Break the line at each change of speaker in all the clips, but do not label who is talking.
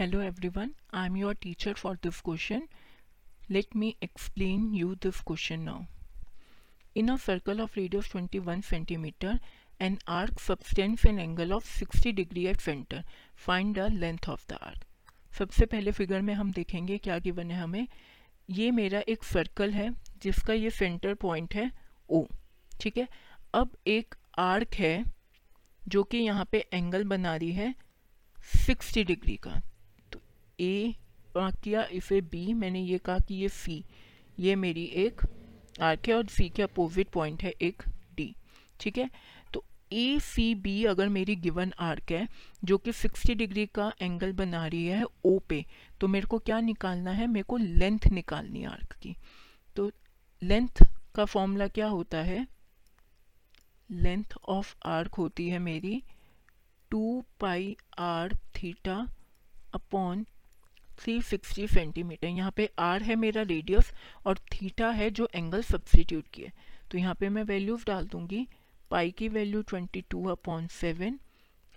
Hello everyone I am your teacher for this question let me explain you this question now in a circle of radius twenty one centimetre an arc subtends an angle of sixty degree at centre find the length of the arc सबसे पहले figure में हम देखेंगे क्या given है हमें. ये मेरा एक सर्कल है, जिसका ये सेंटर पॉइंट है ओ ठीक है? अब एक आर्क है, जो कि यहाँ पे एंगल बना रही है सिक्सटी डिग्री का. ए किया इसे बी मैंने ये कहा कि ये सी ये मेरी एक आर्क है और सी के अपोजिट पॉइंट है, एक डी ठीक है? तो ए सी बी अगर मेरी गिवन आर्क है, जो कि 60 डिग्री का एंगल बना रही है ओ पे तो मेरे को क्या निकालना है? मेरे को लेंथ निकालनी आर्क की। तो लेंथ का फॉर्मूला क्या होता है? लेंथ ऑफ़ आर्क होती है मेरी two pi r theta upon 360 centimetre. यहाँ पे आर है मेरा रेडियस और थीटा है जो एंगल सब्सिट्यूट किए तो यहाँ पे मैं वैल्यूज़ डाल दूँगी। पाई की value 22 two upon seven,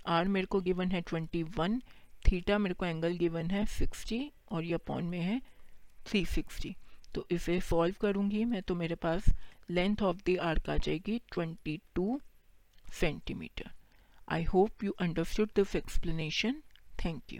r मेरे को गिवन है 21 थीटा मेरे को एंगल गिवन है 60 और ये अपॉन में है 360 तो इसे सॉल्व करूँगी मैं तो मेरे पास लेंथ ऑफ़ द आर्क आ जाएगी 22 centimetre. I hope you understood this explanation. Thank you.